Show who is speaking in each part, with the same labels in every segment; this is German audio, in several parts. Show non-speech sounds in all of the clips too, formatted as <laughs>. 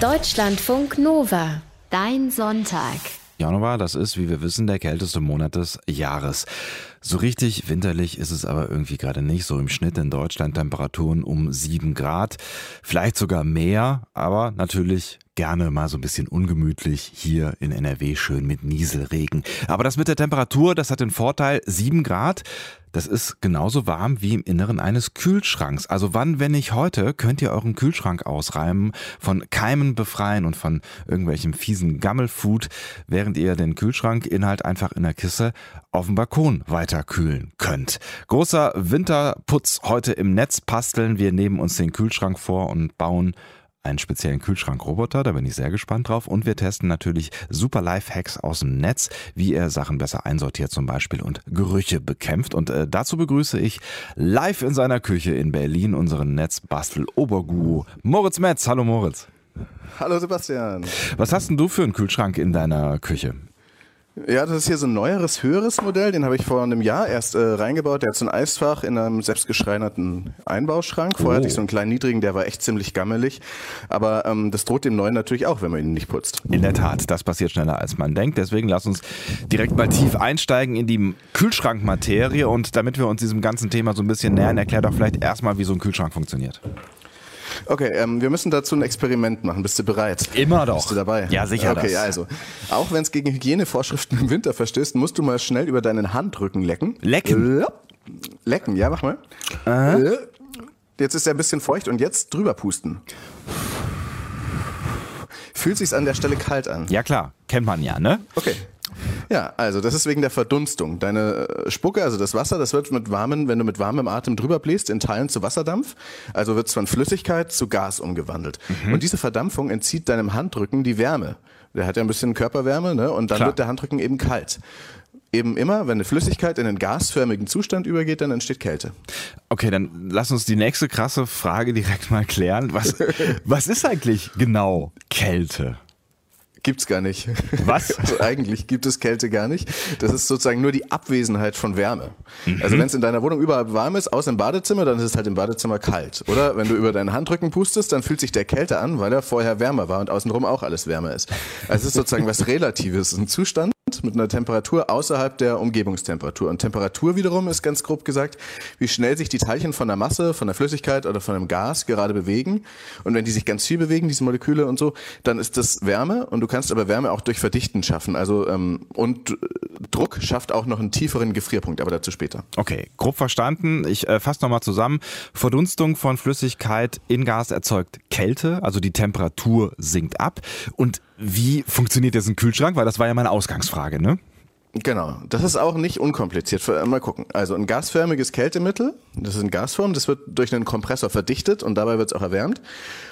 Speaker 1: Deutschlandfunk Nova. Dein Sonntag.
Speaker 2: Januar, das ist, wie wir wissen, der kälteste Monat des Jahres. So richtig winterlich ist es aber irgendwie gerade nicht. So im Schnitt in Deutschland Temperaturen um sieben Grad, vielleicht sogar mehr, aber natürlich gerne mal so ein bisschen ungemütlich hier in NRW schön mit Nieselregen. Aber das mit der Temperatur, das hat den Vorteil, sieben Grad, das ist genauso warm wie im Inneren eines Kühlschranks. Also wann, wenn nicht heute, könnt ihr euren Kühlschrank ausreimen, von Keimen befreien und von irgendwelchem fiesen Gammelfood, während ihr den Kühlschrankinhalt einfach in der Kiste auf dem Balkon weiterkühlen könnt. Großer Winterputz heute im Netz basteln. Wir nehmen uns den Kühlschrank vor und bauen einen speziellen Kühlschrankroboter, da bin ich sehr gespannt drauf. Und wir testen natürlich super Life-Hacks aus dem Netz, wie er Sachen besser einsortiert zum Beispiel und Gerüche bekämpft. Und äh, dazu begrüße ich live in seiner Küche in Berlin unseren Netzbastel-Oberguru Moritz Metz. Hallo Moritz.
Speaker 3: Hallo Sebastian.
Speaker 2: Was hast denn du für einen Kühlschrank in deiner Küche?
Speaker 3: Ja, das ist hier so ein neueres, höheres Modell. Den habe ich vor einem Jahr erst äh, reingebaut. Der hat so ein Eisfach in einem selbstgeschreinerten Einbauschrank. Vorher oh. hatte ich so einen kleinen niedrigen, der war echt ziemlich gammelig. Aber ähm, das droht dem neuen natürlich auch, wenn man ihn nicht putzt.
Speaker 2: In der Tat, das passiert schneller als man denkt. Deswegen lass uns direkt mal tief einsteigen in die Kühlschrankmaterie. Und damit wir uns diesem ganzen Thema so ein bisschen nähern, erklär doch vielleicht erstmal, wie so ein Kühlschrank funktioniert.
Speaker 3: Okay, ähm, wir müssen dazu ein Experiment machen. Bist du bereit?
Speaker 2: Immer doch.
Speaker 3: Bist du dabei?
Speaker 2: Ja, sicher.
Speaker 3: Okay, das. also. Auch wenn es gegen Hygienevorschriften im Winter verstößt, musst du mal schnell über deinen Handrücken lecken.
Speaker 2: Lecken?
Speaker 3: Lecken, ja, mach mal. Aha. Jetzt ist er ein bisschen feucht und jetzt drüber pusten. Fühlt sich's an der Stelle kalt an?
Speaker 2: Ja, klar. Kennt man ja, ne?
Speaker 3: Okay. Ja, also das ist wegen der Verdunstung. Deine äh, Spucke, also das Wasser, das wird mit warmen, wenn du mit warmem Atem drüber bläst, in Teilen zu Wasserdampf. Also wird es von Flüssigkeit zu Gas umgewandelt. Mhm. Und diese Verdampfung entzieht deinem Handrücken die Wärme. Der hat ja ein bisschen Körperwärme, ne? Und dann Klar. wird der Handrücken eben kalt eben immer, wenn eine Flüssigkeit in einen gasförmigen Zustand übergeht, dann entsteht Kälte.
Speaker 2: Okay, dann lass uns die nächste krasse Frage direkt mal klären. Was, <laughs> was ist eigentlich genau Kälte?
Speaker 3: Gibt's gar nicht.
Speaker 2: Was? <laughs>
Speaker 3: Also eigentlich gibt es Kälte gar nicht. Das ist sozusagen nur die Abwesenheit von Wärme. Mhm. Also wenn es in deiner Wohnung überall warm ist, außer im Badezimmer, dann ist es halt im Badezimmer kalt. Oder wenn du über deinen Handrücken pustest, dann fühlt sich der Kälte an, weil er vorher wärmer war und außenrum auch alles wärmer ist. Also es ist sozusagen was Relatives, ein Zustand mit einer Temperatur außerhalb der Umgebungstemperatur. Und Temperatur wiederum ist ganz grob gesagt, wie schnell sich die Teilchen von der Masse, von der Flüssigkeit oder von einem Gas gerade bewegen. Und wenn die sich ganz viel bewegen, diese Moleküle und so, dann ist das Wärme und du kannst aber Wärme auch durch Verdichten schaffen. Also ähm, und äh, Druck schafft auch noch einen tieferen Gefrierpunkt, aber dazu später.
Speaker 2: Okay, grob verstanden. Ich äh, fasse nochmal zusammen. Verdunstung von Flüssigkeit in Gas erzeugt Kälte, also die Temperatur sinkt ab. Und wie funktioniert jetzt ein Kühlschrank? Weil das war ja meine Ausgangsfrage, ne?
Speaker 3: Genau, das ist auch nicht unkompliziert. Mal gucken. Also ein gasförmiges Kältemittel, das ist in Gasform, das wird durch einen Kompressor verdichtet und dabei wird es auch erwärmt.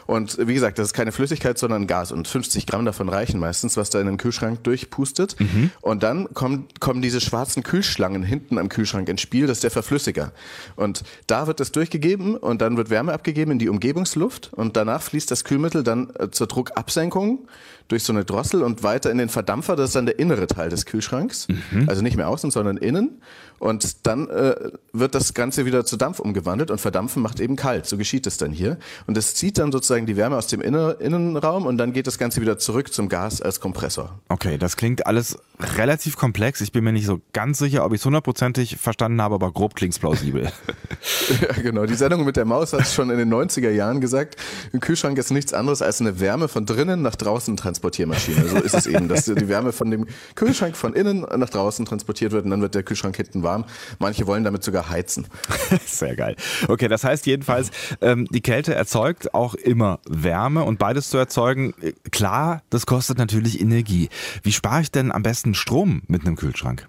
Speaker 3: Und wie gesagt, das ist keine Flüssigkeit, sondern Gas. Und 50 Gramm davon reichen meistens, was da in den Kühlschrank durchpustet. Mhm. Und dann kommen, kommen diese schwarzen Kühlschlangen hinten am Kühlschrank ins Spiel, das ist der Verflüssiger. Und da wird das durchgegeben und dann wird Wärme abgegeben in die Umgebungsluft und danach fließt das Kühlmittel dann äh, zur Druckabsenkung durch so eine Drossel und weiter in den Verdampfer, das ist dann der innere Teil des Kühlschranks. Mhm. Also nicht mehr außen, sondern innen. Und dann äh, wird das Ganze wieder zu Dampf umgewandelt und Verdampfen macht eben kalt. So geschieht es dann hier. Und es zieht dann sozusagen die Wärme aus dem Inner Innenraum und dann geht das Ganze wieder zurück zum Gas als Kompressor.
Speaker 2: Okay, das klingt alles relativ komplex. Ich bin mir nicht so ganz sicher, ob ich es hundertprozentig verstanden habe, aber grob klingt es plausibel. <laughs> <laughs>
Speaker 3: ja, genau. Die Sendung mit der Maus hat schon in den 90er Jahren gesagt, ein Kühlschrank ist nichts anderes als eine Wärme von drinnen nach draußen Transportiermaschine. So ist es eben, dass die Wärme von dem Kühlschrank von innen nach draußen transportiert wird und dann wird der Kühlschrank hinten warm. Manche wollen damit sogar heizen. <laughs>
Speaker 2: Sehr geil. Okay, das heißt jedenfalls, ähm, die Kälte erzeugt auch immer Wärme und beides zu erzeugen, äh, klar, das kostet natürlich Energie. Wie spare ich denn am besten Strom mit einem Kühlschrank?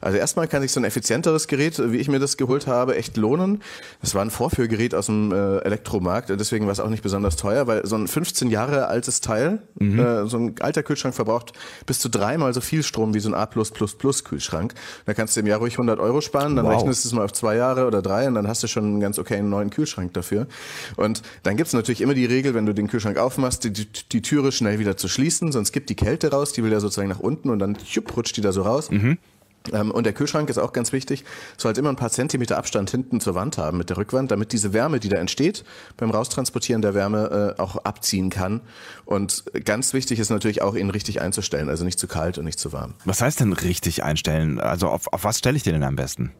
Speaker 3: Also erstmal kann sich so ein effizienteres Gerät, wie ich mir das geholt habe, echt lohnen. Das war ein Vorführgerät aus dem äh, Elektromarkt, deswegen war es auch nicht besonders teuer, weil so ein 15 Jahre altes Teil, mhm. äh, so ein alter Kühlschrank verbraucht bis zu dreimal so viel Strom wie so ein A++ Kühlschrank. Da kannst du im Jahr ruhig 100 Euro sparen, dann wow. rechnest du es mal auf zwei Jahre oder drei und dann hast du schon einen ganz okayen neuen Kühlschrank dafür. Und dann gibt's natürlich immer die Regel, wenn du den Kühlschrank aufmachst, die, die, die Türe schnell wieder zu schließen, sonst gibt die Kälte raus, die will ja sozusagen nach unten und dann schupp, rutscht die da so raus. Mhm. Ähm, und der Kühlschrank ist auch ganz wichtig, soll halt immer ein paar Zentimeter Abstand hinten zur Wand haben mit der Rückwand, damit diese Wärme, die da entsteht, beim Raustransportieren der Wärme äh, auch abziehen kann. Und ganz wichtig ist natürlich auch, ihn richtig einzustellen, also nicht zu kalt und nicht zu warm.
Speaker 2: Was heißt denn richtig einstellen? Also auf, auf was stelle ich den denn am besten?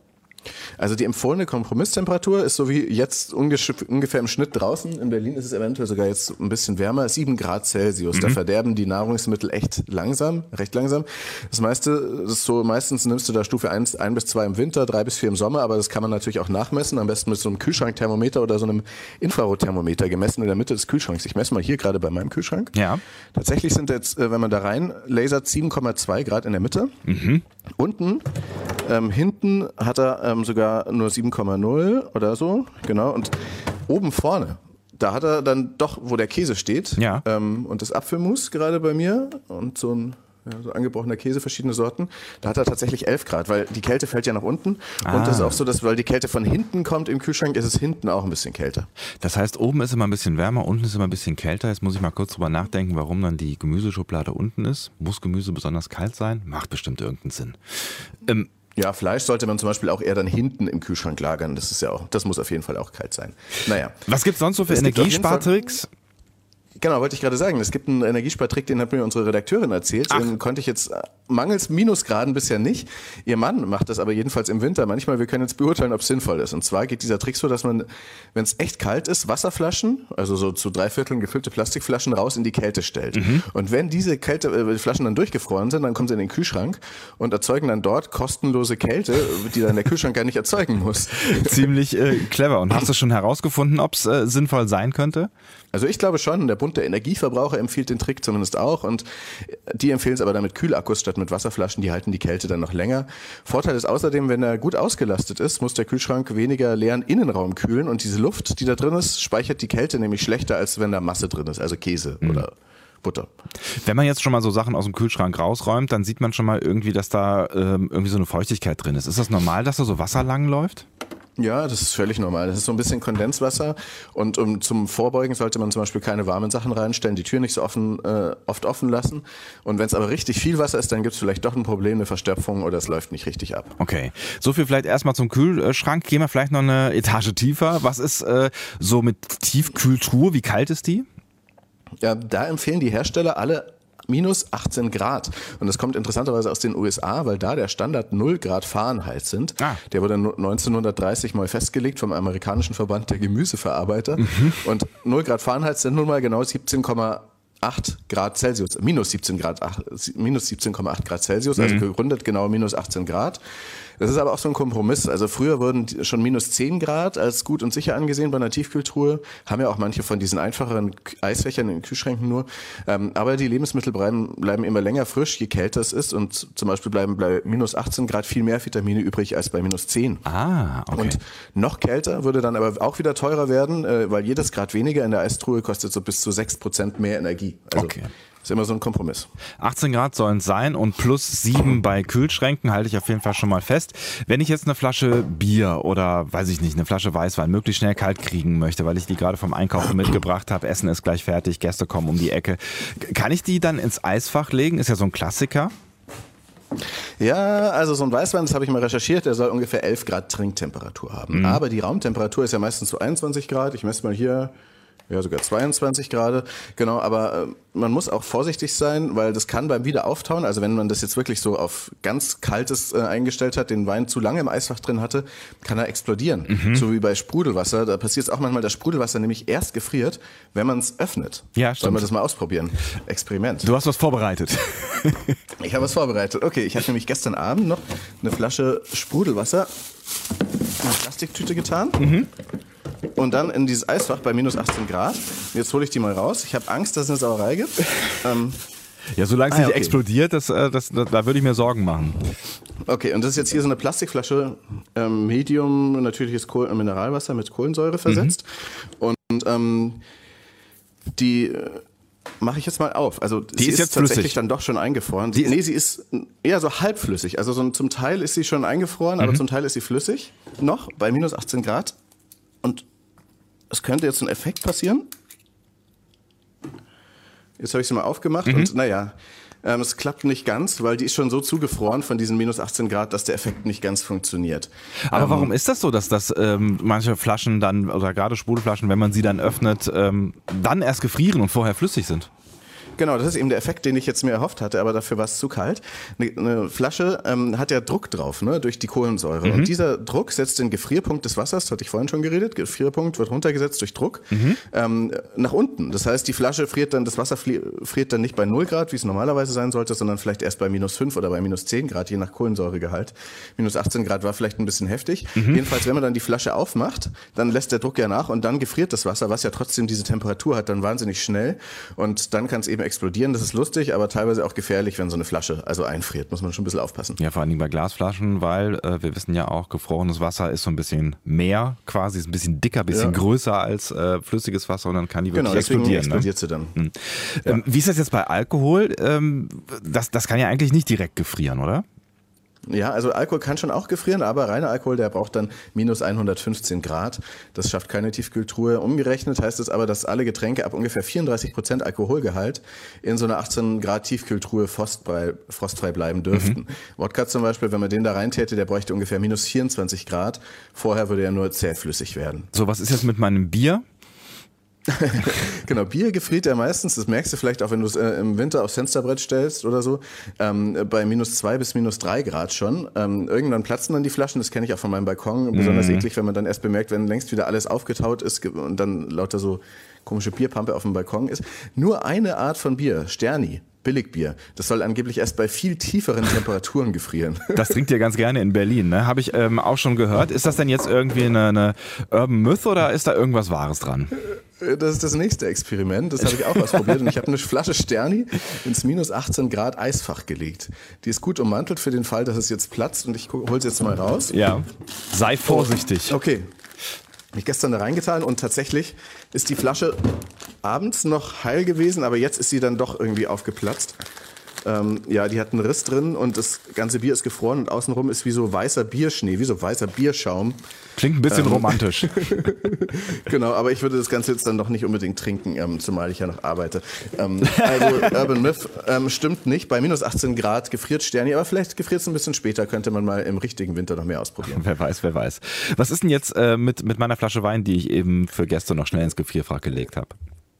Speaker 3: Also die empfohlene Kompromisstemperatur ist so wie jetzt ungefähr im Schnitt draußen. In Berlin ist es eventuell sogar jetzt ein bisschen wärmer, 7 Grad Celsius. Mhm. Da verderben die Nahrungsmittel echt langsam, recht langsam. Das meiste, ist so, meistens nimmst du da Stufe 1, 1 bis 2 im Winter, 3 bis 4 im Sommer, aber das kann man natürlich auch nachmessen, am besten mit so einem Kühlschrankthermometer oder so einem Infrarotthermometer gemessen in der Mitte des Kühlschranks. Ich messe mal hier gerade bei meinem Kühlschrank.
Speaker 2: Ja.
Speaker 3: Tatsächlich sind jetzt, äh, wenn man da rein lasert, 7,2 Grad in der Mitte. Mhm. Unten, ähm, hinten hat er ähm, sogar nur 7,0 oder so, genau. Und oben vorne, da hat er dann doch, wo der Käse steht,
Speaker 2: ja.
Speaker 3: ähm, und das Apfelmus gerade bei mir und so ein ja, so angebrochener Käse, verschiedene Sorten. Da hat er tatsächlich 11 Grad, weil die Kälte fällt ja nach unten. Ah. Und das ist auch so, dass, weil die Kälte von hinten kommt im Kühlschrank, ist es hinten auch ein bisschen kälter.
Speaker 2: Das heißt, oben ist immer ein bisschen wärmer, unten ist immer ein bisschen kälter. Jetzt muss ich mal kurz drüber nachdenken, warum dann die Gemüseschublade unten ist. Muss Gemüse besonders kalt sein? Macht bestimmt irgendeinen Sinn.
Speaker 3: Ähm, ja, Fleisch sollte man zum Beispiel auch eher dann hinten im Kühlschrank lagern. Das ist ja auch, das muss auf jeden Fall auch kalt sein. Naja.
Speaker 2: Was gibt's sonst so für Energiespartricks?
Speaker 3: Genau, wollte ich gerade sagen. Es gibt einen Energiespartrick, den hat mir unsere Redakteurin erzählt. Ach. Den konnte ich jetzt äh, mangels Minusgraden bisher nicht. Ihr Mann macht das aber jedenfalls im Winter. Manchmal, wir können jetzt beurteilen, ob es sinnvoll ist. Und zwar geht dieser Trick so, dass man, wenn es echt kalt ist, Wasserflaschen, also so zu drei Vierteln gefüllte Plastikflaschen raus in die Kälte stellt. Mhm. Und wenn diese Kälte, äh, Flaschen dann durchgefroren sind, dann kommen sie in den Kühlschrank und erzeugen dann dort kostenlose Kälte, die dann der Kühlschrank gar nicht erzeugen muss. <laughs>
Speaker 2: Ziemlich äh, clever. Und hast du schon herausgefunden, ob es äh, sinnvoll sein könnte?
Speaker 3: Also ich glaube schon, der Bund der Energieverbraucher empfiehlt den Trick zumindest auch und die empfehlen es aber dann mit Kühlakkus statt mit Wasserflaschen, die halten die Kälte dann noch länger. Vorteil ist außerdem, wenn er gut ausgelastet ist, muss der Kühlschrank weniger leeren Innenraum kühlen und diese Luft, die da drin ist, speichert die Kälte nämlich schlechter, als wenn da Masse drin ist, also Käse mhm. oder Butter.
Speaker 2: Wenn man jetzt schon mal so Sachen aus dem Kühlschrank rausräumt, dann sieht man schon mal irgendwie, dass da ähm, irgendwie so eine Feuchtigkeit drin ist. Ist das normal, dass da so Wasser lang läuft?
Speaker 3: Ja, das ist völlig normal. Das ist so ein bisschen Kondenswasser und um, zum Vorbeugen sollte man zum Beispiel keine warmen Sachen reinstellen, die Tür nicht so offen, äh, oft offen lassen. Und wenn es aber richtig viel Wasser ist, dann gibt es vielleicht doch ein Problem, eine Verstopfung oder es läuft nicht richtig ab.
Speaker 2: Okay, so viel vielleicht erstmal zum Kühlschrank. Gehen wir vielleicht noch eine Etage tiefer. Was ist äh, so mit Tiefkühltruhe? Wie kalt ist die?
Speaker 3: Ja, da empfehlen die Hersteller alle minus 18 Grad. Und das kommt interessanterweise aus den USA, weil da der Standard 0 Grad Fahrenheit sind. Ah. Der wurde 1930 mal festgelegt vom amerikanischen Verband der Gemüseverarbeiter. Mhm. Und 0 Grad Fahrenheit sind nun mal genau 17,8 Grad Celsius, minus 17 Grad, minus 17,8 Grad Celsius, also mhm. gerundet genau minus 18 Grad. Das ist aber auch so ein Kompromiss. Also früher wurden schon minus 10 Grad als gut und sicher angesehen bei einer Tiefkühltruhe. Haben ja auch manche von diesen einfacheren Eisfächern in den Kühlschränken nur. Ähm, aber die Lebensmittel bleiben, bleiben immer länger frisch, je kälter es ist. Und zum Beispiel bleiben bei minus 18 Grad viel mehr Vitamine übrig als bei minus 10.
Speaker 2: Ah, okay.
Speaker 3: Und noch kälter würde dann aber auch wieder teurer werden, äh, weil jedes Grad weniger in der Eistruhe kostet so bis zu 6 Prozent mehr Energie.
Speaker 2: Also okay.
Speaker 3: Ist immer so ein Kompromiss.
Speaker 2: 18 Grad sollen es sein und plus 7 bei Kühlschränken halte ich auf jeden Fall schon mal fest. Wenn ich jetzt eine Flasche Bier oder weiß ich nicht, eine Flasche Weißwein möglichst schnell kalt kriegen möchte, weil ich die gerade vom Einkaufen mitgebracht habe, Essen ist gleich fertig, Gäste kommen um die Ecke, kann ich die dann ins Eisfach legen? Ist ja so ein Klassiker.
Speaker 3: Ja, also so ein Weißwein, das habe ich mal recherchiert, der soll ungefähr 11 Grad Trinktemperatur haben. Mhm. Aber die Raumtemperatur ist ja meistens so 21 Grad. Ich messe mal hier ja, sogar 22 Grad. Genau, aber äh, man muss auch vorsichtig sein, weil das kann beim Wiederauftauchen, also wenn man das jetzt wirklich so auf ganz kaltes äh, eingestellt hat, den Wein zu lange im Eisfach drin hatte, kann er explodieren. Mhm. So wie bei Sprudelwasser. Da passiert es auch manchmal, dass Sprudelwasser nämlich erst gefriert, wenn man es öffnet.
Speaker 2: Ja, stimmt.
Speaker 3: Sollen wir das mal ausprobieren? Experiment.
Speaker 2: Du hast was vorbereitet. <laughs>
Speaker 3: ich habe was vorbereitet. Okay, ich habe nämlich gestern Abend noch eine Flasche Sprudelwasser in eine Plastiktüte getan. Mhm und dann in dieses Eisfach bei minus 18 Grad. Jetzt hole ich die mal raus. Ich habe Angst, dass es eine Sauerei gibt. Ähm,
Speaker 2: ja, solange ah, nicht okay. explodiert, das, äh, das, das, da würde ich mir Sorgen machen.
Speaker 3: Okay, und das ist jetzt hier so eine Plastikflasche, ähm, Medium, natürliches Kohl äh, Mineralwasser mit Kohlensäure versetzt. Mhm. Und ähm, die äh, mache ich jetzt mal auf. Also
Speaker 2: die
Speaker 3: sie
Speaker 2: ist,
Speaker 3: ist tatsächlich flüssig. dann doch schon eingefroren. Die nee, sie ist eher so halbflüssig. Also so, zum Teil ist sie schon eingefroren, mhm. aber zum Teil ist sie flüssig noch bei minus 18 Grad. Und es könnte jetzt ein Effekt passieren. Jetzt habe ich sie mal aufgemacht mhm. und naja, Ähm, es klappt nicht ganz, weil die ist schon so zugefroren von diesen minus 18 Grad, dass der Effekt nicht ganz funktioniert.
Speaker 2: Aber ähm, warum ist das so, dass das ähm, manche Flaschen dann, oder gerade Sprudelflaschen, wenn man sie dann öffnet, ähm, dann erst gefrieren und vorher flüssig sind?
Speaker 3: Genau, das ist eben der Effekt, den ich jetzt mir erhofft hatte, aber dafür war es zu kalt. Eine, eine Flasche ähm, hat ja Druck drauf, ne, durch die Kohlensäure. Mhm. Und dieser Druck setzt den Gefrierpunkt des Wassers, hatte ich vorhin schon geredet, Gefrierpunkt wird runtergesetzt durch Druck, mhm. ähm, nach unten. Das heißt, die Flasche friert dann, das Wasser friert dann nicht bei 0 Grad, wie es normalerweise sein sollte, sondern vielleicht erst bei minus 5 oder bei minus 10 Grad, je nach Kohlensäuregehalt. Minus 18 Grad war vielleicht ein bisschen heftig. Mhm. Jedenfalls, wenn man dann die Flasche aufmacht, dann lässt der Druck ja nach und dann gefriert das Wasser, was ja trotzdem diese Temperatur hat, dann wahnsinnig schnell. Und dann kann es eben explodieren. Das ist lustig, aber teilweise auch gefährlich, wenn so eine Flasche also einfriert. Muss man schon ein bisschen aufpassen.
Speaker 2: Ja, vor allen Dingen bei Glasflaschen, weil äh, wir wissen ja auch, gefrorenes Wasser ist so ein bisschen mehr quasi, ist ein bisschen dicker, ein bisschen ja. größer als äh, flüssiges Wasser und dann kann die wirklich genau, explodieren.
Speaker 3: Ne? explodiert ne? sie dann. Hm.
Speaker 2: Ja. Ähm, wie ist das jetzt bei Alkohol? Ähm, das, das kann ja eigentlich nicht direkt gefrieren, oder?
Speaker 3: Ja, also Alkohol kann schon auch gefrieren, aber reiner Alkohol, der braucht dann minus 115 Grad. Das schafft keine Tiefkühltruhe. Umgerechnet heißt es aber, dass alle Getränke ab ungefähr 34 Prozent Alkoholgehalt in so einer 18 Grad Tiefkühltruhe frostfrei, frostfrei bleiben dürften. Mhm. Wodka zum Beispiel, wenn man den da reintäte, der bräuchte ungefähr minus 24 Grad. Vorher würde er nur zähflüssig werden.
Speaker 2: So, was ist jetzt mit meinem Bier? <laughs>
Speaker 3: genau, Bier gefriert ja meistens, das merkst du vielleicht auch, wenn du es äh, im Winter aufs Fensterbrett stellst oder so, ähm, bei minus zwei bis minus drei Grad schon. Ähm, irgendwann platzen dann die Flaschen, das kenne ich auch von meinem Balkon, besonders mhm. eklig, wenn man dann erst bemerkt, wenn längst wieder alles aufgetaut ist und dann lauter so komische Bierpampe auf dem Balkon ist. Nur eine Art von Bier, Sterni, Billigbier. Das soll angeblich erst bei viel tieferen Temperaturen gefrieren. <laughs>
Speaker 2: Das trinkt ihr ganz gerne in Berlin, ne? Habe ich ähm, auch schon gehört. Ist das denn jetzt irgendwie eine, eine Urban Myth oder ist da irgendwas Wahres dran?
Speaker 3: Äh, das ist das nächste Experiment. Das habe ich auch ausprobiert. Und ich habe eine Flasche Sterni ins minus 18 Grad Eisfach gelegt. Die ist gut ummantelt für den Fall, dass es jetzt platzt. Und ich hole es jetzt mal raus.
Speaker 2: Ja. Sei vorsichtig.
Speaker 3: Oh, okay. Ich gestern da reingetan und tatsächlich ist die Flasche abends noch heil gewesen, aber jetzt ist sie dann doch irgendwie aufgeplatzt. Ähm, ja, die hat einen Riss drin und das ganze Bier ist gefroren und außenrum ist wie so weißer Bierschnee, wie so weißer Bierschaum.
Speaker 2: Klingt ein bisschen ähm, romantisch. <laughs>
Speaker 3: genau, aber ich würde das Ganze jetzt dann doch nicht unbedingt trinken, ähm, zumal ich ja noch arbeite. Ähm, also <laughs> Urban Myth ähm, stimmt nicht. Bei minus 18 Grad gefriert Sterni, aber vielleicht gefriert es ein bisschen später, könnte man mal im richtigen Winter noch mehr ausprobieren.
Speaker 2: Wer weiß, wer weiß. Was ist denn jetzt äh, mit, mit meiner Flasche Wein, die ich eben für gestern noch schnell ins Gefrierfach gelegt habe?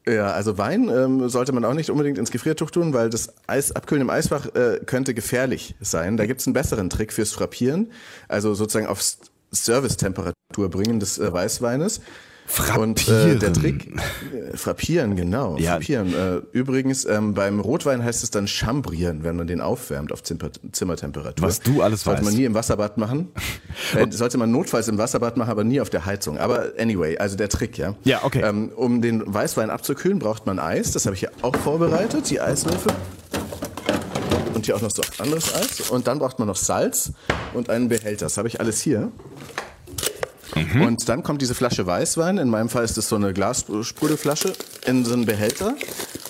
Speaker 3: Ja, also Wein ähm, sollte man auch nicht unbedingt ins Gefriertuch tun, weil das Eis, Abkühlen im Eisfach äh, könnte gefährlich sein. Da gibt's einen besseren Trick fürs Frappieren, also sozusagen auf Servicetemperatur bringen des äh, Weißweines.
Speaker 2: Frappieren.
Speaker 3: Und äh, der Trick, äh, frappieren, genau. Ja. Frappieren. Äh, übrigens, ähm, beim Rotwein heißt es dann chambrieren, wenn man den aufwärmt auf Zimmer Zimmertemperatur.
Speaker 2: Was du alles
Speaker 3: sollte
Speaker 2: weißt.
Speaker 3: Sollte man nie im Wasserbad machen. <laughs> äh, sollte man notfalls im Wasserbad machen, aber nie auf der Heizung. Aber anyway, also der Trick, ja.
Speaker 2: Ja, okay.
Speaker 3: Ähm, um den Weißwein abzukühlen, braucht man Eis. Das habe ich hier auch vorbereitet, die Eiswürfel. Und hier auch noch so anderes Eis. Und dann braucht man noch Salz und einen Behälter. Das habe ich alles hier. Mhm. Und dann kommt diese Flasche Weißwein, in meinem Fall ist es so eine Glassprudelflasche, in so einen Behälter.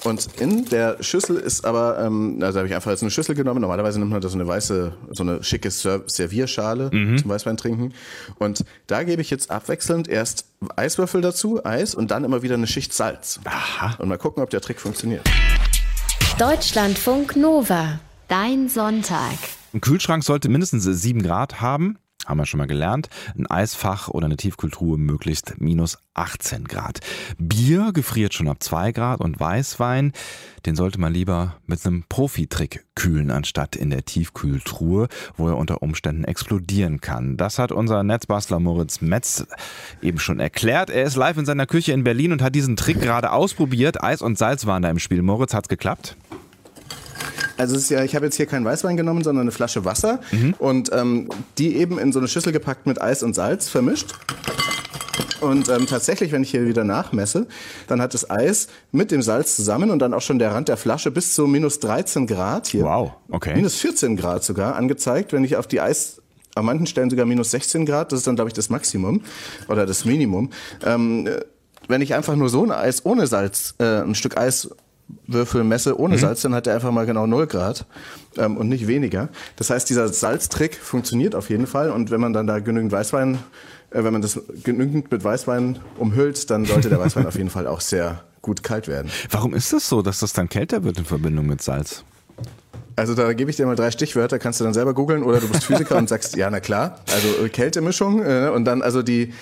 Speaker 3: Und in der Schüssel ist aber, ähm, also habe ich einfach jetzt eine Schüssel genommen. Normalerweise nimmt man da so eine weiße, so eine schicke Servierschale mhm. zum Weißwein trinken. Und da gebe ich jetzt abwechselnd erst Eiswürfel dazu, Eis und dann immer wieder eine Schicht Salz.
Speaker 2: Aha.
Speaker 3: Und mal gucken, ob der Trick funktioniert.
Speaker 1: Deutschlandfunk Nova. Dein Sonntag.
Speaker 2: Ein Kühlschrank sollte mindestens 7 Grad haben haben wir schon mal gelernt. Ein Eisfach oder eine Tiefkühltruhe möglichst minus 18 Grad. Bier gefriert schon ab 2 Grad und Weißwein, den sollte man lieber mit einem Profitrick kühlen, anstatt in der Tiefkühltruhe, wo er unter Umständen explodieren kann. Das hat unser Netzbastler Moritz Metz eben schon erklärt. Er ist live in seiner Küche in Berlin und hat diesen Trick gerade ausprobiert. Eis und Salz waren da im Spiel. Moritz, hat's geklappt?
Speaker 3: Also es ist ja, ich habe jetzt hier keinen Weißwein genommen, sondern eine Flasche Wasser mhm. und ähm, die eben in so eine Schüssel gepackt mit Eis und Salz vermischt. Und ähm, tatsächlich, wenn ich hier wieder nachmesse, dann hat das Eis mit dem Salz zusammen und dann auch schon der Rand der Flasche bis zu minus 13 Grad hier.
Speaker 2: Wow, okay.
Speaker 3: Minus 14 Grad sogar angezeigt, wenn ich auf die Eis an manchen Stellen sogar minus 16 Grad, das ist dann, glaube ich, das Maximum oder das Minimum. Ähm, wenn ich einfach nur so ein Eis ohne Salz, äh, ein Stück Eis Würfel messe ohne mhm. Salz, dann hat er einfach mal genau 0 Grad ähm, und nicht weniger. Das heißt, dieser Salztrick funktioniert auf jeden Fall und wenn man dann da genügend Weißwein, äh, wenn man das genügend mit Weißwein umhüllt, dann sollte der Weißwein <laughs> auf jeden Fall auch sehr gut kalt werden.
Speaker 2: Warum ist das so, dass das dann kälter wird in Verbindung mit Salz?
Speaker 3: Also da gebe ich dir mal drei Stichwörter, kannst du dann selber googeln oder du bist Physiker und sagst, ja, na klar. Also äh, Kältemischung äh, und dann also die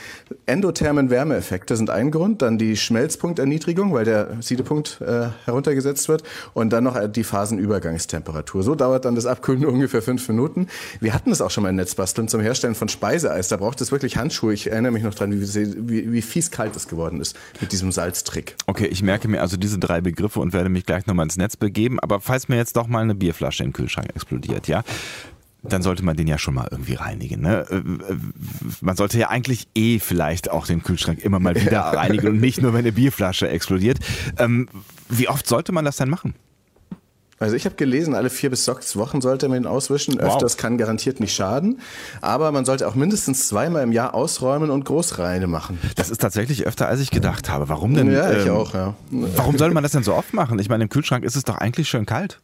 Speaker 3: endothermen Wärmeeffekte sind ein Grund, dann die Schmelzpunkterniedrigung, weil der Siedepunkt äh, heruntergesetzt wird und dann noch äh, die Phasenübergangstemperatur. So dauert dann das Abkühlen <laughs> ungefähr fünf Minuten. Wir hatten es auch schon mal in Netzbasteln zum Herstellen von Speiseeis. Da braucht es wirklich Handschuhe. Ich erinnere mich noch dran, wie, wie, wie fies kalt es geworden ist mit diesem Salztrick.
Speaker 2: Okay, ich merke mir also diese drei Begriffe und werde mich gleich nochmal ins Netz begeben. Aber falls mir jetzt doch mal eine Bierflasche im Kühlschrank explodiert, ja, dann sollte man den ja schon mal irgendwie reinigen. Ne? Äh, äh, man sollte ja eigentlich eh vielleicht auch den Kühlschrank immer mal wieder <laughs> reinigen und nicht nur, wenn eine Bierflasche explodiert. Ähm, wie oft sollte man das denn machen?
Speaker 3: Also ich habe gelesen, alle vier bis sechs Wochen sollte man ihn auswischen. Wow. Öfters kann garantiert nicht schaden. Aber man sollte auch mindestens zweimal im Jahr ausräumen und Großreine machen.
Speaker 2: Das ist tatsächlich öfter, als ich gedacht habe. Warum denn?
Speaker 3: Ja, ich ähm, auch, ja.
Speaker 2: Warum soll man das denn so oft machen? Ich meine, im Kühlschrank ist es doch eigentlich schön kalt.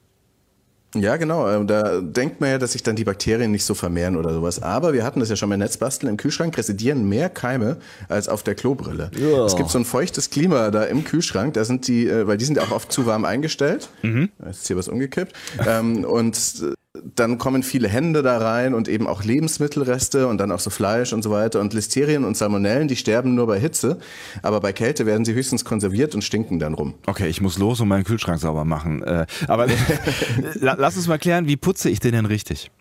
Speaker 3: Ja, genau. Ähm, da denkt man ja, dass sich dann die Bakterien nicht so vermehren oder sowas. Aber wir hatten das ja schon bei Netzbasteln. Im Kühlschrank residieren mehr Keime als auf der Klobrille. Ja. Es gibt so ein feuchtes Klima da im Kühlschrank. Da sind die, äh, weil die sind ja auch oft zu warm eingestellt. Mhm. Jetzt ist hier was umgekippt. Ähm, und äh, dann kommen viele Hände da rein und eben auch Lebensmittelreste und dann auch so Fleisch und so weiter. Und Listerien und Salmonellen, die sterben nur bei Hitze, aber bei Kälte werden sie höchstens konserviert und stinken dann rum.
Speaker 2: Okay, ich muss los und meinen Kühlschrank sauber machen. Äh, aber <laughs> lass uns mal klären, wie putze ich den denn richtig?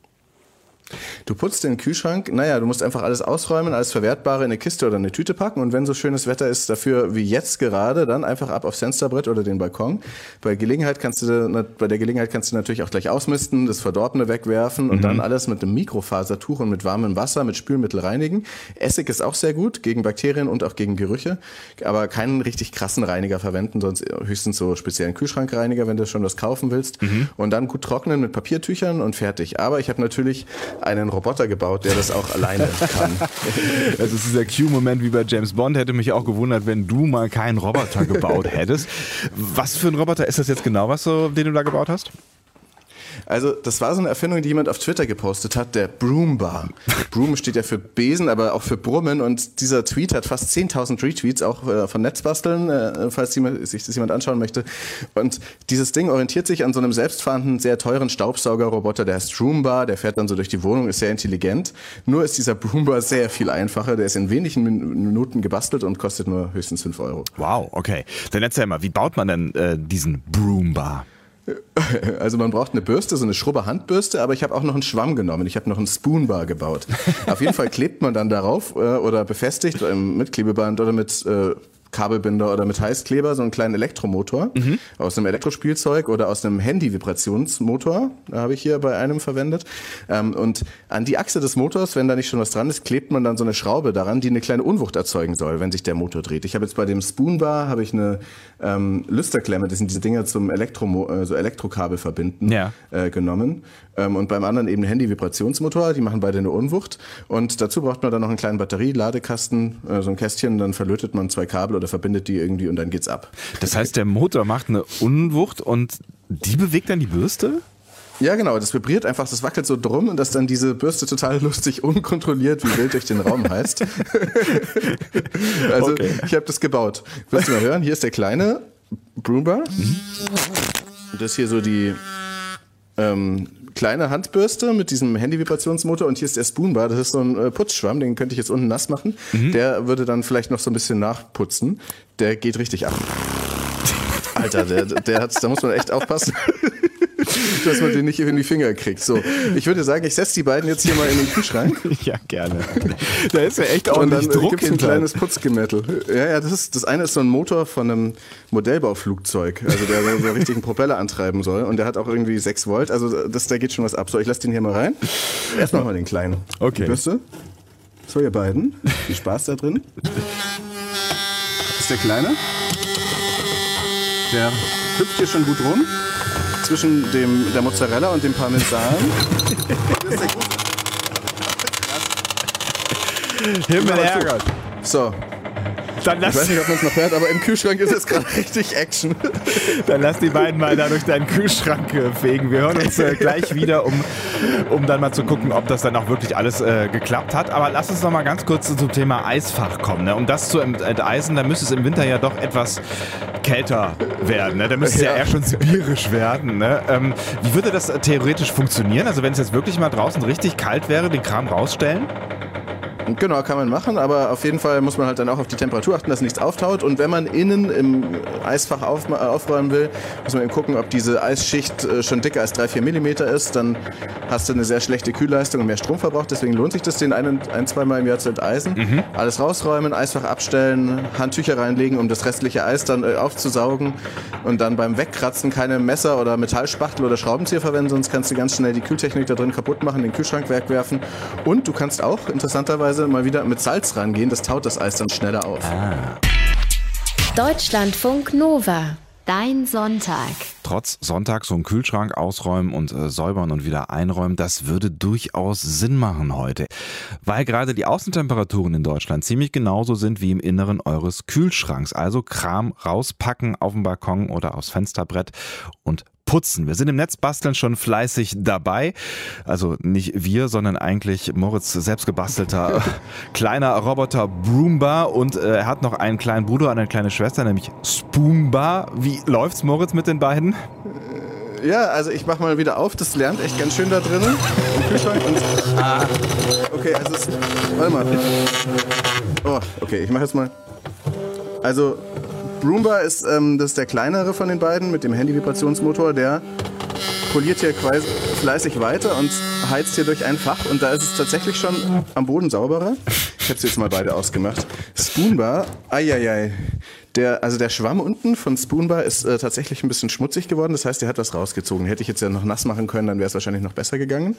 Speaker 3: Du putzt den Kühlschrank, naja, du musst einfach alles ausräumen, alles Verwertbare in eine Kiste oder eine Tüte packen und wenn so schönes Wetter ist dafür wie jetzt gerade, dann einfach ab aufs Fensterbrett oder den Balkon. Bei Gelegenheit kannst du, bei der Gelegenheit kannst du natürlich auch gleich ausmisten, das Verdorbene wegwerfen und mhm. dann alles mit einem Mikrofasertuch und mit warmem Wasser, mit Spülmittel reinigen. Essig ist auch sehr gut gegen Bakterien und auch gegen Gerüche, aber keinen richtig krassen Reiniger verwenden, sonst höchstens so speziellen Kühlschrankreiniger, wenn du schon was kaufen willst. Mhm. Und dann gut trocknen mit Papiertüchern und fertig. Aber ich habe natürlich einen Roboter gebaut, der das auch alleine <laughs> kann.
Speaker 2: Das ist dieser Q-Moment wie bei James Bond. Hätte mich auch gewundert, wenn du mal keinen Roboter gebaut hättest. <laughs> Was für ein Roboter ist das jetzt genau, was du, den du da gebaut hast?
Speaker 3: Also das war so eine Erfindung, die jemand auf Twitter gepostet hat, der Broombar. Broom steht ja für Besen, aber auch für Brummen und dieser Tweet hat fast 10.000 Retweets, auch äh, von Netzbasteln, äh, falls sich das jemand anschauen möchte. Und dieses Ding orientiert sich an so einem selbstfahrenden, sehr teuren Staubsaugerroboter, der heißt Broombar, der fährt dann so durch die Wohnung, ist sehr intelligent. Nur ist dieser Broombar sehr viel einfacher, der ist in wenigen Minuten gebastelt und kostet nur höchstens 5 Euro.
Speaker 2: Wow, okay. Dann erzähl mal, wie baut man denn äh, diesen Broombar? <laughs>
Speaker 3: Also man braucht eine Bürste, so eine Schrubber-Handbürste, aber ich habe auch noch einen Schwamm genommen. Ich habe noch einen Spoonbar gebaut. Auf jeden Fall klebt man dann darauf äh, oder befestigt mit Klebeband oder mit äh, Kabelbinder oder mit Heißkleber so einen kleinen Elektromotor mhm. aus einem Elektrospielzeug oder aus einem Handy-Vibrationsmotor, habe ich hier bei einem verwendet. Ähm, und an die Achse des Motors, wenn da nicht schon was dran ist, klebt man dann so eine Schraube daran, die eine kleine Unwucht erzeugen soll, wenn sich der Motor dreht. Ich habe jetzt bei dem Spoonbar habe ich eine ähm, Lüsterklemme, das sind diese Dinger zum Elektro, äh, so Elektrokabel verbinden, ja. äh, genommen. Ähm, und beim anderen eben Handy-Vibrationsmotor, die machen beide eine Unwucht. Und dazu braucht man dann noch einen kleinen Batterielaadekasten, äh, so ein Kästchen, dann verlötet man zwei Kabel oder verbindet die irgendwie und dann geht's ab.
Speaker 2: Das heißt, der Motor macht eine Unwucht und die bewegt dann die Bürste?
Speaker 3: Ja, genau, das vibriert einfach, das wackelt so drum und dass dann diese Bürste total <laughs> lustig, unkontrolliert wie wild durch den Raum heißt. <laughs> also okay. ich habe das gebaut. Willst du mal hören? Hier ist der kleine Broombar. Mhm. Das hier so die ähm, kleine Handbürste mit diesem Handy-Vibrationsmotor und hier ist der Spoonbar. Das ist so ein äh, Putzschwamm, den könnte ich jetzt unten nass machen. Mhm. Der würde dann vielleicht noch so ein bisschen nachputzen. Der geht richtig ab. <laughs> Alter, der, der hat, da muss man echt aufpassen. <laughs> <laughs> dass man den nicht in die Finger kriegt. So, ich würde sagen, ich setze die beiden jetzt hier mal in den Kühlschrank. <laughs>
Speaker 2: ja, gerne. Da ist ja echt auch Und dann Druck
Speaker 3: gibt's ein kleines Putzgemettel. Ja, ja, das ist das eine ist so ein Motor von einem Modellbauflugzeug, also der so einen richtigen Propeller antreiben soll und der hat auch irgendwie 6 Volt, also das, da geht schon was ab. So, ich lasse den hier mal rein. Erst machen wir den kleinen.
Speaker 2: Okay.
Speaker 3: Bürste. So, ihr beiden. Viel Spaß da drin. Das ist der Kleine. Der hüpft hier schon gut rum zwischen dem, der Mozzarella und dem Parmesan.
Speaker 2: Himmel Herrgott.
Speaker 3: So. Dann lass ich weiß nicht, ob man es noch hört, aber im Kühlschrank ist es gerade <laughs> richtig Action.
Speaker 2: Dann lass die beiden mal da durch deinen Kühlschrank äh, fegen. Wir hören uns äh, <laughs> gleich wieder, um, um dann mal zu gucken, ob das dann auch wirklich alles äh, geklappt hat. Aber lass uns noch mal ganz kurz zum Thema Eisfach kommen. Ne? Um das zu enteisen, da müsste es im Winter ja doch etwas kälter werden. Ne? Da müsste es ja. ja eher schon sibirisch werden. Ne? Ähm, wie würde das theoretisch funktionieren? Also wenn es jetzt wirklich mal draußen richtig kalt wäre, den Kram rausstellen?
Speaker 3: Genau, kann man machen, aber auf jeden Fall muss man halt dann auch auf die Temperatur achten, dass nichts auftaut. Und wenn man innen im Eisfach auf, aufräumen will, muss man eben gucken, ob diese Eisschicht äh, schon dicker als 3-4 mm ist. Dann hast du eine sehr schlechte Kühlleistung und mehr Stromverbrauch. Deswegen lohnt sich das, den ein, ein zweimal im Jahr zu enteisen. Mhm. Alles rausräumen, Eisfach abstellen, Handtücher reinlegen, um das restliche Eis dann äh, aufzusaugen. Und dann beim Wegkratzen keine Messer oder Metallspachtel oder Schraubenzieher verwenden, sonst kannst du ganz schnell die Kühltechnik da drin kaputt machen, den Kühlschrank wegwerfen. Und du kannst auch interessanterweise beziehungsweise mal wieder mit Salz rangehen. Das taut das Eis dann schneller auf. Ah.
Speaker 1: Deutschlandfunk Nova. Dein Sonntag.
Speaker 2: Trotz Sonntag so einen Kühlschrank ausräumen und äh, säubern und wieder einräumen, das würde durchaus Sinn machen heute. Weil gerade die Außentemperaturen in Deutschland ziemlich genauso sind wie im Inneren eures Kühlschranks. Also Kram rauspacken auf dem Balkon oder aufs Fensterbrett und putzen. Wir sind im Netzbasteln schon fleißig dabei. Also nicht wir, sondern eigentlich Moritz selbst gebastelter <laughs> kleiner Roboter Broomba und äh, er hat noch einen kleinen Bruder und eine kleine Schwester, nämlich Spoomba. Wie läuft's Moritz mit den beiden?
Speaker 3: Äh, ja, also ich mach mal wieder auf, das lernt echt ganz schön da drinnen im Kühlschrank und ah. Okay, also es, warte mal. Oh, okay, ich mach jetzt mal. Also Roomba ist, ähm, das ist der kleinere von den beiden mit dem Handy-Vibrationsmotor. Der poliert hier fleißig weiter und heizt hier durch ein Fach. Und da ist es tatsächlich schon am Boden sauberer. Ich habe jetzt mal beide ausgemacht. Spoonbar, eieiei. Der, also der Schwamm unten von Spoonbar ist äh, tatsächlich ein bisschen schmutzig geworden. Das heißt, der hat was rausgezogen. Hätte ich jetzt ja noch nass machen können, dann wäre es wahrscheinlich noch besser gegangen.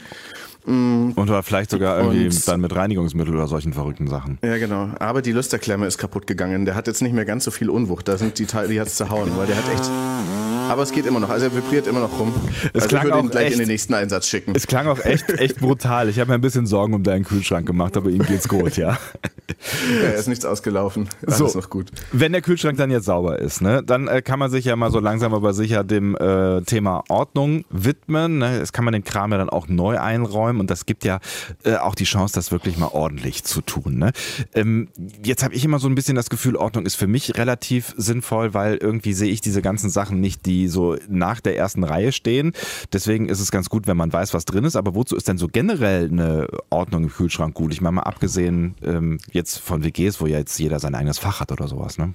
Speaker 2: Mm. Und war vielleicht sogar irgendwie und, dann mit Reinigungsmittel oder solchen verrückten Sachen.
Speaker 3: Ja, genau. Aber die Lüsterklemme ist kaputt gegangen. Der hat jetzt nicht mehr ganz so viel Unwucht. Da sind die Teile, die hat es zerhauen, weil der hat echt aber es geht immer noch. Also er vibriert immer noch rum.
Speaker 2: Es also klang ich würde ihn
Speaker 3: gleich echt, in den nächsten Einsatz schicken.
Speaker 2: Es klang auch echt, echt brutal. Ich habe mir ein bisschen Sorgen um deinen Kühlschrank gemacht, aber ihm geht's gut, ja. <laughs>
Speaker 3: ja er ist nichts ausgelaufen. Alles so, noch gut.
Speaker 2: Wenn der Kühlschrank dann jetzt sauber ist, ne, dann äh, kann man sich ja mal so langsam aber sicher dem äh, Thema Ordnung widmen. Ne? Das kann man den Kram ja dann auch neu einräumen und das gibt ja äh, auch die Chance, das wirklich mal ordentlich zu tun. Ne? Ähm, jetzt habe ich immer so ein bisschen das Gefühl, Ordnung ist für mich relativ sinnvoll, weil irgendwie sehe ich diese ganzen Sachen nicht, die die so nach der ersten Reihe stehen. Deswegen ist es ganz gut, wenn man weiß, was drin ist. Aber wozu ist denn so generell eine Ordnung im Kühlschrank gut? Ich meine mal abgesehen ähm, jetzt von WGs, wo ja jetzt jeder sein eigenes Fach hat oder sowas. Ne?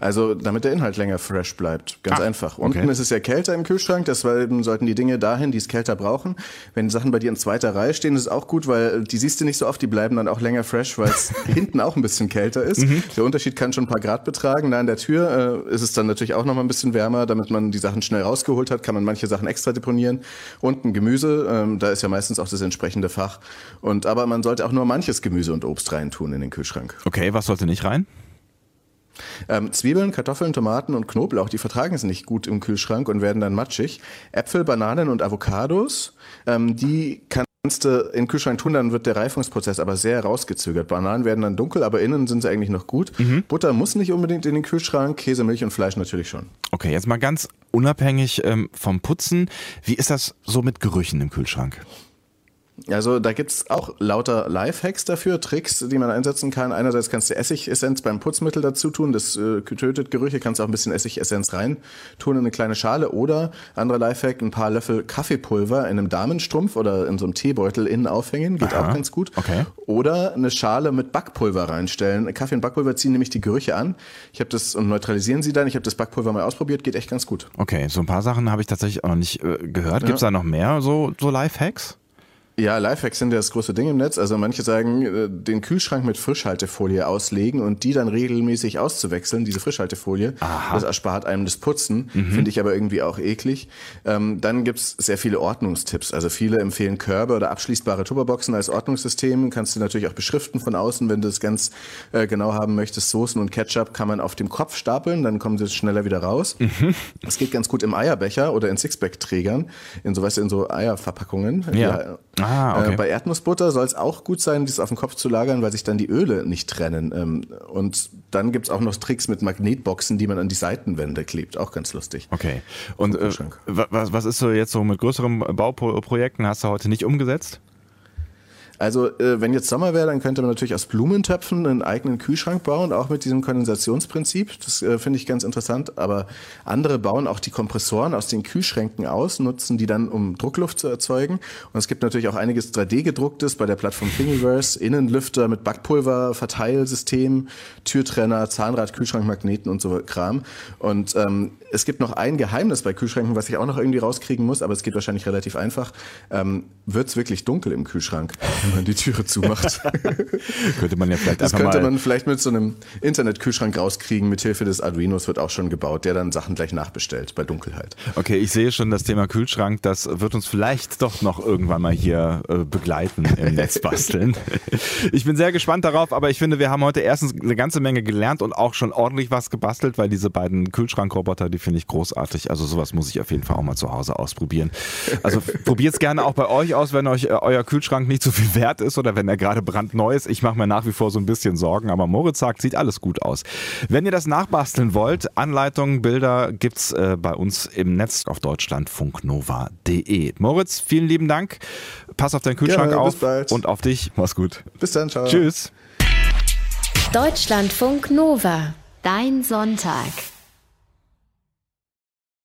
Speaker 3: Also damit der Inhalt länger fresh bleibt. Ganz ah, einfach. Unten okay. ist es ja kälter im Kühlschrank, deshalb sollten die Dinge dahin, die es kälter brauchen. Wenn Sachen bei dir in zweiter Reihe stehen, ist es auch gut, weil die siehst du nicht so oft, die bleiben dann auch länger fresh, weil es <laughs> hinten auch ein bisschen kälter ist. Mhm. Der Unterschied kann schon ein paar Grad betragen. Da an der Tür äh, ist es dann natürlich auch noch mal ein bisschen wärmer, damit man die Sachen schnell rausgeholt hat, kann man manche Sachen extra deponieren. Unten Gemüse, ähm, da ist ja meistens auch das entsprechende Fach. Und aber man sollte auch nur manches Gemüse und Obst reintun in den Kühlschrank.
Speaker 2: Okay, was sollte nicht rein?
Speaker 3: Ähm, Zwiebeln, Kartoffeln, Tomaten und Knoblauch, die vertragen es nicht gut im Kühlschrank und werden dann matschig. Äpfel, Bananen und Avocados, ähm, die kannst du in den Kühlschrank tun, dann wird der Reifungsprozess aber sehr rausgezögert. Bananen werden dann dunkel, aber innen sind sie eigentlich noch gut. Mhm. Butter muss nicht unbedingt in den Kühlschrank, Käse, Milch und Fleisch natürlich schon.
Speaker 2: Okay, jetzt mal ganz unabhängig ähm, vom Putzen. Wie ist das so mit Gerüchen im Kühlschrank?
Speaker 3: Also da gibt's auch lauter Lifehacks dafür, Tricks, die man einsetzen kann. Einerseits kannst du Essigessenz beim Putzmittel dazu tun, das äh, tötet Gerüche, kannst auch ein bisschen Essigessenz rein tun in eine kleine Schale oder anderer Lifehack, ein paar Löffel Kaffeepulver in einem Damenstrumpf oder in so einem Teebeutel innen aufhängen, geht Aha. auch ganz gut.
Speaker 2: Okay.
Speaker 3: Oder eine Schale mit Backpulver reinstellen. Kaffee und Backpulver ziehen nämlich die Gerüche an. Ich habe das und neutralisieren sie dann. Ich habe das Backpulver mal ausprobiert, geht echt ganz gut.
Speaker 2: Okay, so ein paar Sachen habe ich tatsächlich auch noch nicht äh, gehört. Gibt's ja. da noch mehr so so Lifehacks?
Speaker 3: Ja, Lifehacks sind ja das große Ding im Netz. Also manche sagen, äh, den Kühlschrank mit Frischhaltefolie auslegen und die dann regelmäßig auszuwechseln, diese Frischhaltefolie. Aha. Das erspart einem das Putzen, mhm. finde ich aber irgendwie auch eklig. Ähm, dann gibt's sehr viele Ordnungstipps. Also viele empfehlen Körbe oder abschließbare Tupperboxen als Ordnungssystem. Kannst du natürlich auch beschriften von außen, wenn du es ganz äh, genau haben möchtest. Soßen und Ketchup kann man auf dem Kopf stapeln, dann kommen sie schneller wieder raus. Mhm. Das geht ganz gut im Eierbecher oder in Sixpack-Trägern, in so, weißt du, in so Eierverpackungen.
Speaker 2: Ja. Ah, okay.
Speaker 3: Äh, bei Erdnussbutter soll es auch gut sein, dies auf dem Kopf zu lagern, weil sich dann die Öle nicht trennen. Ähm, und dann gibt es auch noch Tricks mit Magnetboxen, die man an die Seitenwände klebt. Auch ganz lustig.
Speaker 2: Okay. Und äh, was, was ist so jetzt so mit größeren Bauprojekten? Hast du heute nicht umgesetzt?
Speaker 3: Also äh, wenn jetzt Sommer wäre, dann könnte man natürlich aus Blumentöpfen einen eigenen Kühlschrank bauen, auch mit diesem Kondensationsprinzip. Das äh, finde ich ganz interessant. Aber andere bauen auch die Kompressoren aus den Kühlschränken aus, nutzen die dann, um Druckluft zu erzeugen. Und es gibt natürlich auch einiges 3D-gedrucktes bei der Plattform Thingiverse, Innenlüfter mit Backpulver, Verteilsystem, Türtrenner, Zahnrad, Kühlschrank, Magneten und so Kram. Und ähm, es gibt noch ein Geheimnis bei Kühlschränken, was ich auch noch irgendwie rauskriegen muss, aber es geht wahrscheinlich relativ einfach. Ähm, Wird es wirklich dunkel im Kühlschrank, wenn man die Türe zumacht? <laughs>
Speaker 2: Könnte man ja vielleicht
Speaker 3: Das könnte man vielleicht mit so einem Internetkühlschrank rauskriegen, mit Hilfe des Arduinos wird auch schon gebaut, der dann Sachen gleich nachbestellt bei Dunkelheit.
Speaker 2: Okay, ich sehe schon das Thema Kühlschrank, das wird uns vielleicht doch noch irgendwann mal hier äh, begleiten im <laughs> Netz basteln. Ich bin sehr gespannt darauf, aber ich finde, wir haben heute erstens eine ganze Menge gelernt und auch schon ordentlich was gebastelt, weil diese beiden Kühlschrankroboter, die finde ich großartig. Also sowas muss ich auf jeden Fall auch mal zu Hause ausprobieren. Also probiert es gerne auch bei euch aus, wenn euch äh, euer Kühlschrank nicht so viel wert ist oder wenn er gerade brandneu ist. Ich mache mir nach wie vor so ein bisschen Sorgen, aber Moritz sagt, sieht alles gut aus. Wenn ihr das nachbasteln wollt, Anleitungen, Bilder gibt's äh, bei uns im Netz auf deutschlandfunknova.de. Moritz, vielen lieben Dank. Pass auf deinen Kühlschrank
Speaker 3: Gerne, bis
Speaker 2: auf
Speaker 3: bald.
Speaker 2: und auf dich. Mach's gut.
Speaker 3: Bis dann, ciao.
Speaker 2: Tschüss.
Speaker 1: Deutschlandfunk Nova. Dein Sonntag.